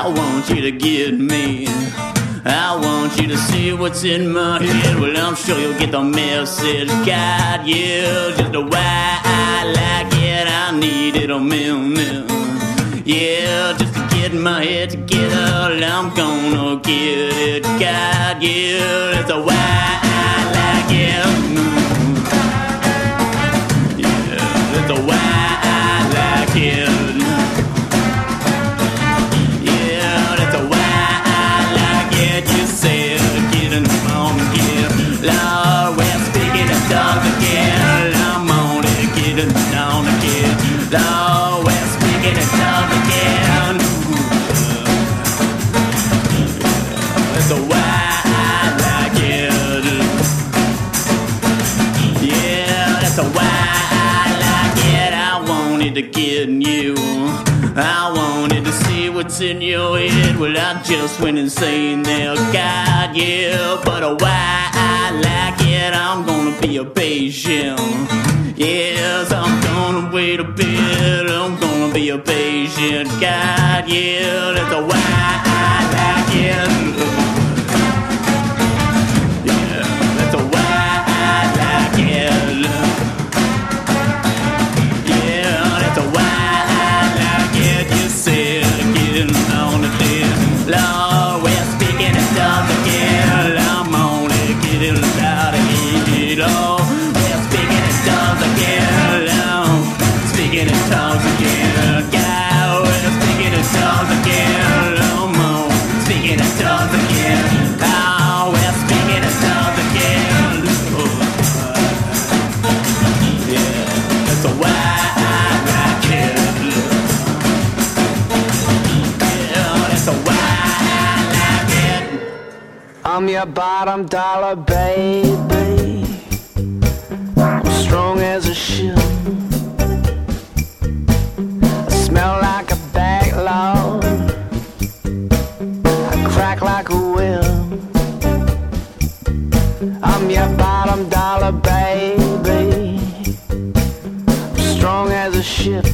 I want you to get me. I want you to see what's in my head. Well, I'm sure you'll get the message. God, yeah, just the way I like it. I need it a minute. Yeah, just to get my head together. I'm gonna get it. God, yeah, that's the way. Just went insane there, God, yeah. But why I like it, I'm gonna be a patient. Yes, I'm gonna wait a bit, I'm gonna be a patient. God, yeah, that's why I like it. I'm your bottom dollar, baby. I'm strong as a ship. I smell like a backlog. I crack like a will. I'm your bottom dollar, baby. I'm strong as a ship.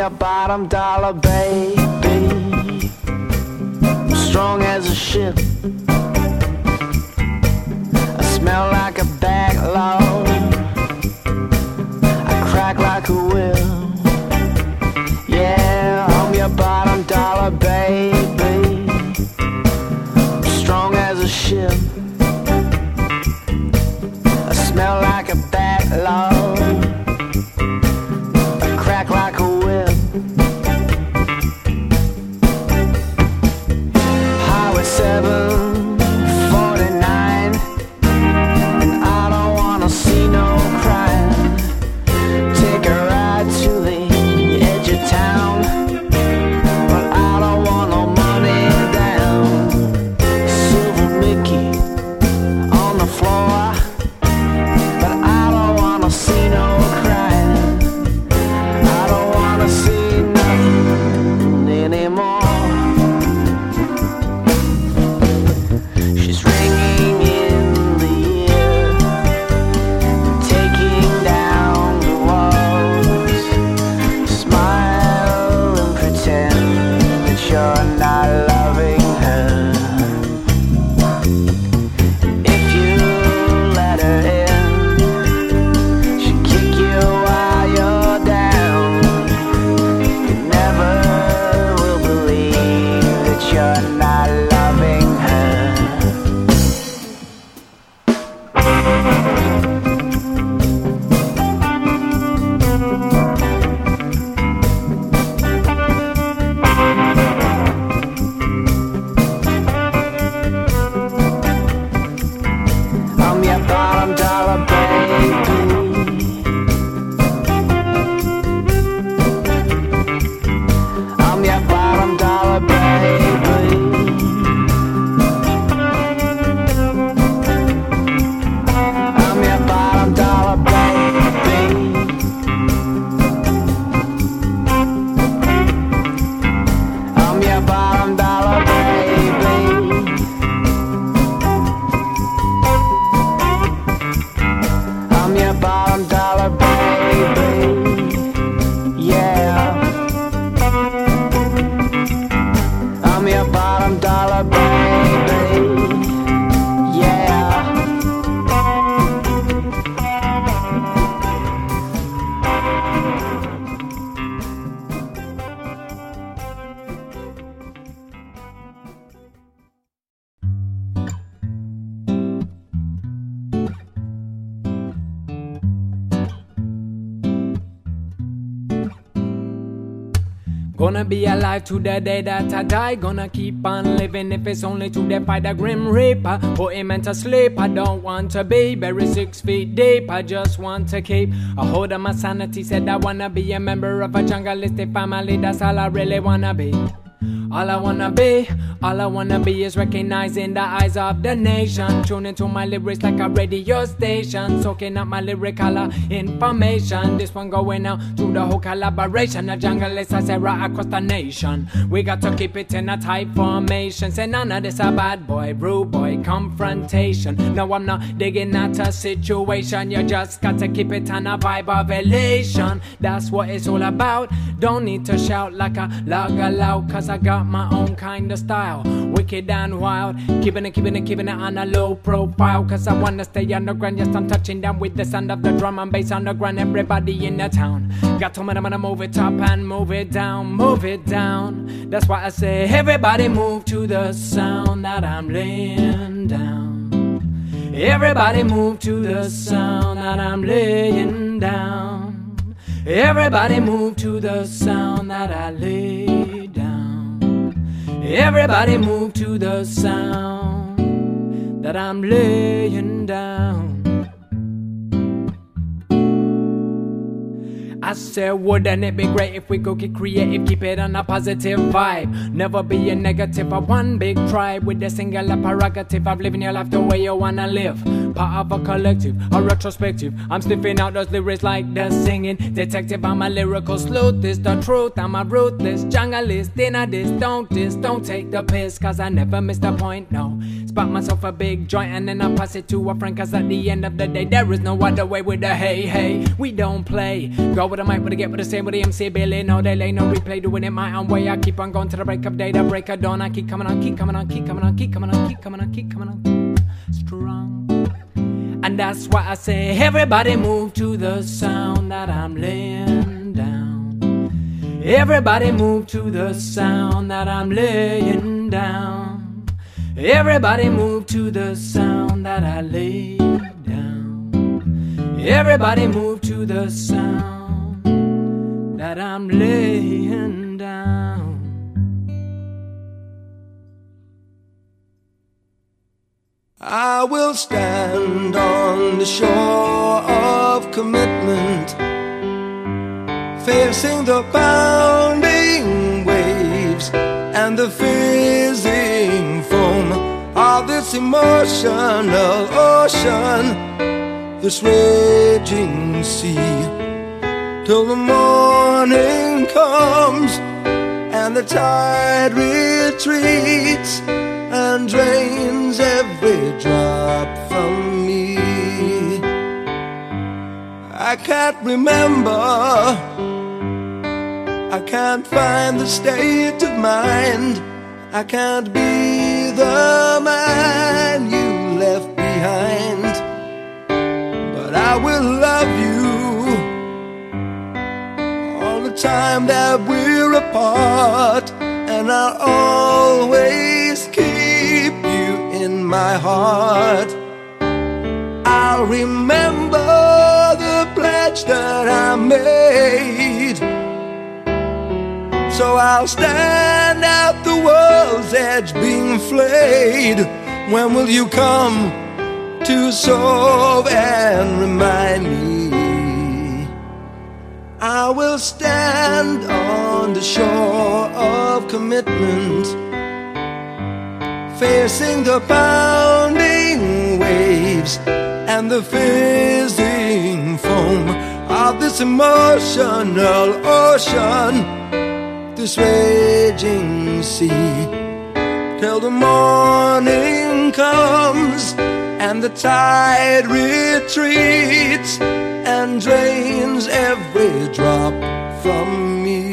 your bottom dollar, baby. Strong as a ship. I smell like a Gonna be alive to the day that I die. Gonna keep on living if it's only to defy the grim reaper. Put him into sleep. I don't want to be buried six feet deep. I just want to keep a hold of my sanity. Said I wanna be a member of a jungleistic family. That's all I really wanna be. All I wanna be, all I wanna be is recognized in the eyes of the nation. Tuning to my lyrics like a radio station, soaking up my lyrical information. This one going out to the whole collaboration. The jungle is a Sarah across the nation. We got to keep it in a tight formation. Say none of this a bad boy, rude boy confrontation. No, I'm not digging at a situation. You just got to keep it on a vibe of elation. That's what it's all about. Don't need to shout like a loud, cause I got my own kind of style. Wicked and wild. Keeping it, keeping it, keeping it on a low profile. Cause I wanna stay underground. Yes, I'm touching down with the sound of the drum and bass underground. Everybody in the town. Got to I'm gonna move it up and move it down, move it down. That's why I say, everybody move to the sound that I'm laying down. Everybody move to the sound that I'm laying down. Everybody move to the sound that I lay. Everybody move to the sound that I'm laying down. I said, wouldn't it be great if we could get creative, keep it on a positive vibe? Never be a negative, a one big tribe with a singular prerogative of living your life the way you wanna live. Part of a collective, a retrospective. I'm sniffing out those lyrics like the singing detective. I'm a lyrical sleuth, this the truth. I'm a ruthless junglist, dinner this, don't this, don't take the piss, cause I never miss the point, no. Spot myself a big joint and then I pass it to a friend, cause at the end of the day, there is no other way with the hey, hey. We don't play, go with the mic, with get with the same with the MC Billy. No delay, no replay, doing it my own way. I keep on going to the break of day, the break of dawn. I keep coming on, keep coming on, keep coming on, keep coming on, keep coming on, keep coming on. Strong. And that's why I say, everybody move to the sound that I'm laying down. Everybody move to the sound that I'm laying down. Everybody move to the sound that I lay down. Everybody move to the sound that I'm laying down. I will stand on the shore of commitment, facing the pounding waves and the fizzing foam of this emotional ocean, this raging sea, till the morning comes and the tide retreats and drains every drop from me. I can't remember, I can't find the state of mind, I can't be the man you left behind, but I will love you time that we're apart, and I'll always keep you in my heart. I'll remember the pledge that I made. So I'll stand at the world's edge being flayed. When will you come to solve and remind me? I will stand on the shore of commitment, facing the pounding waves and the fizzing foam of this emotional ocean, this raging sea, till the morning comes and the tide retreats and drains every drop from me.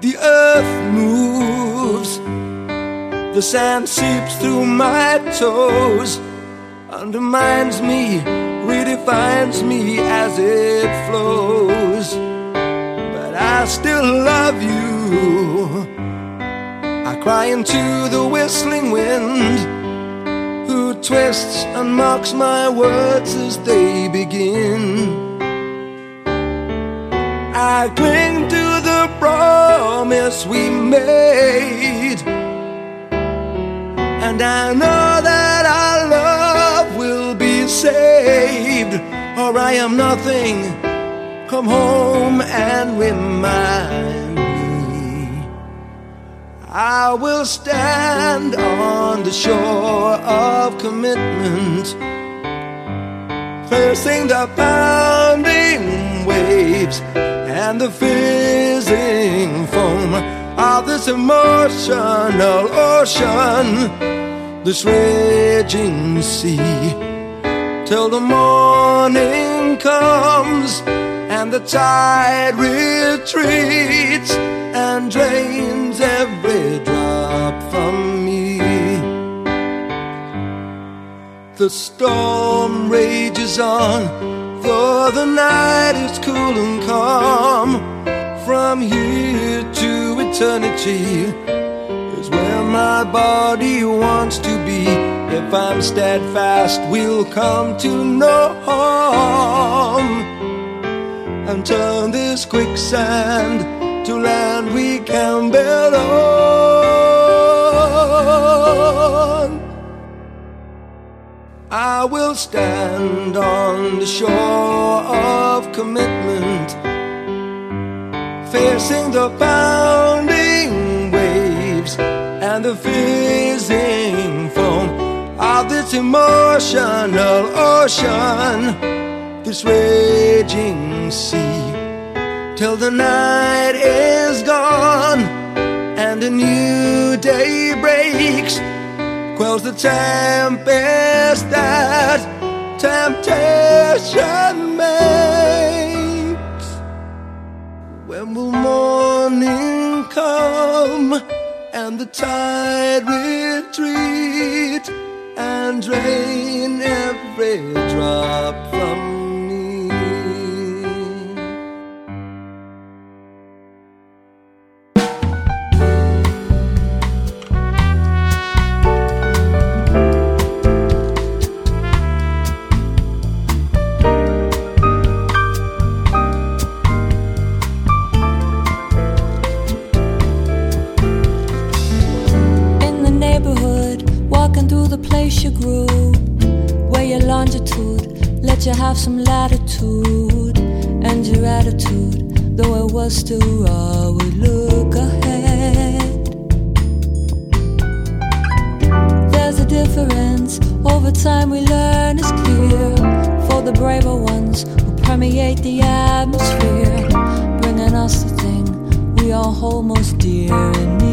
The earth moves, the sand seeps through my toes, undermines me, redefines me as it flows. But I still love you. I cry into the whistling wind who twists and mocks my words as they begin. I cling to the promise we made. And I know that our love will be saved, or I am nothing. Come home and remind. I will stand on the shore of commitment, facing the pounding waves and the fizzing foam of this emotional ocean, this raging sea, till the morning comes and the tide retreats and drains every drop from me. The storm rages on, though the night is cool and calm. From here to eternity is where my body wants to be. If I'm steadfast, we'll come to no harm and turn this quicksand to land we can build on. I will stand on the shore of commitment, facing the pounding waves and the fizzing foam of this emotional ocean this raging sea. Till the night is gone and a new day breaks. Quells the tempest that temptation makes. When will morning come and the tide retreat and drain every drop from you. Where your longitude let you have some latitude, and your attitude, though it was still raw, would look ahead. There's a difference, over time we learn is clear. For the braver ones who permeate the atmosphere, bringing us the thing we all hold most dear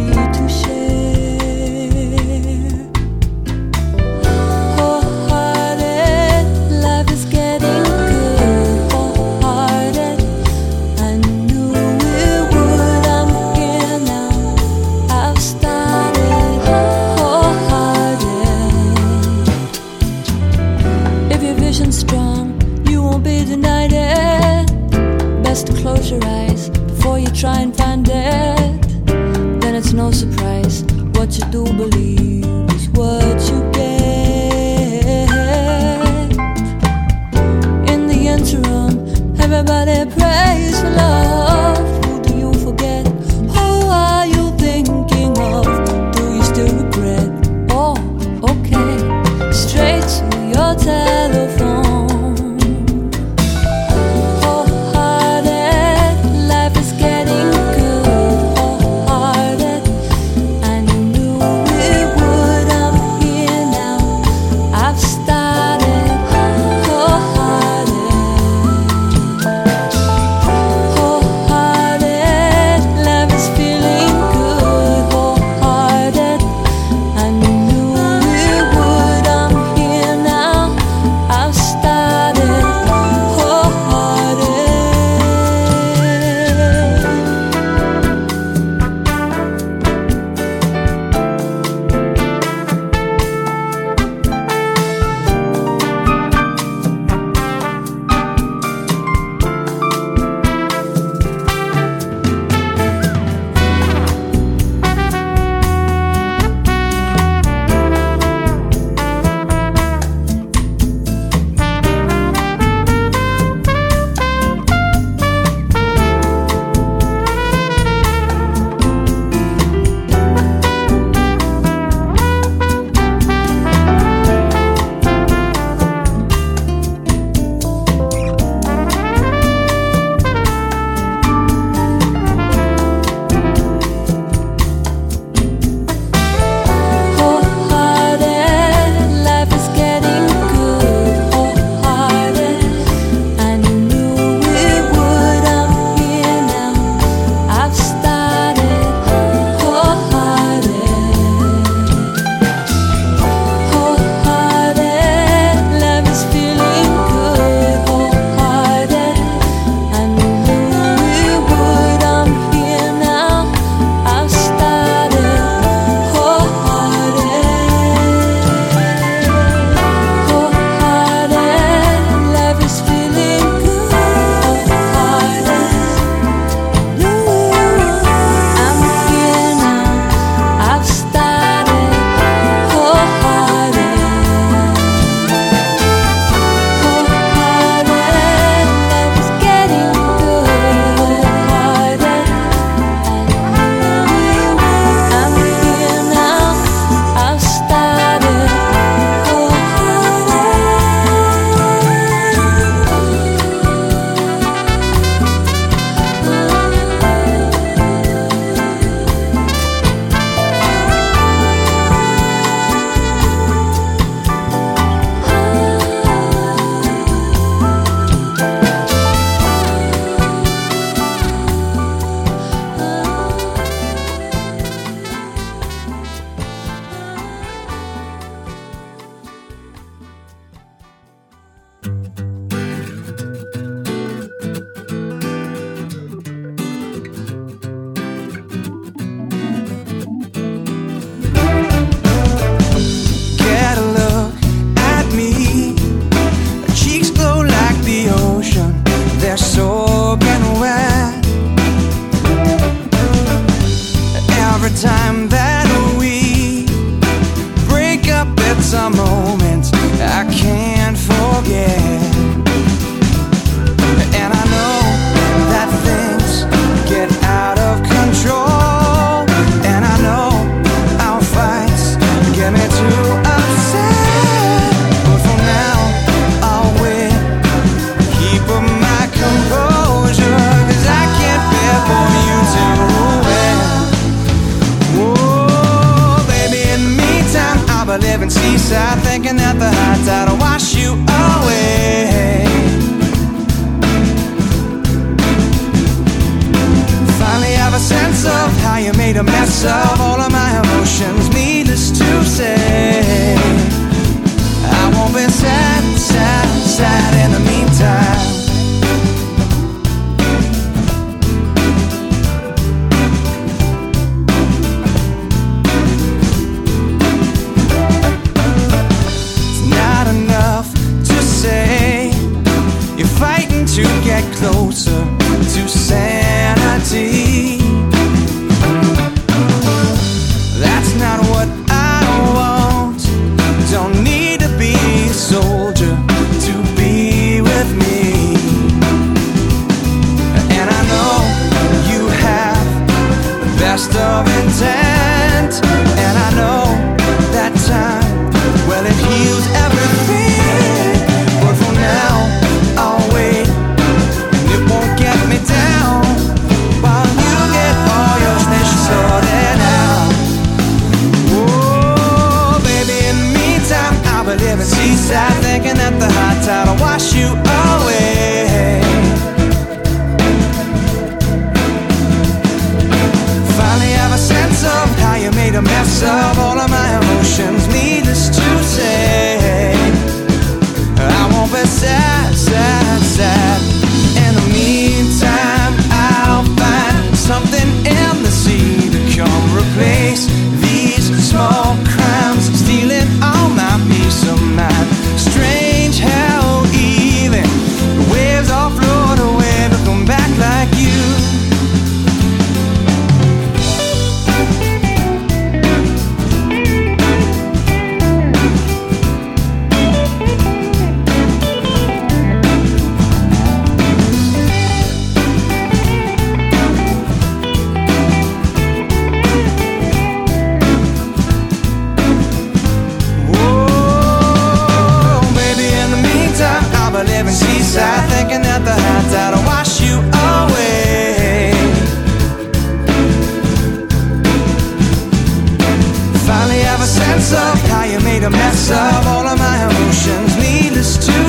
a mess of all of my emotions. Needless to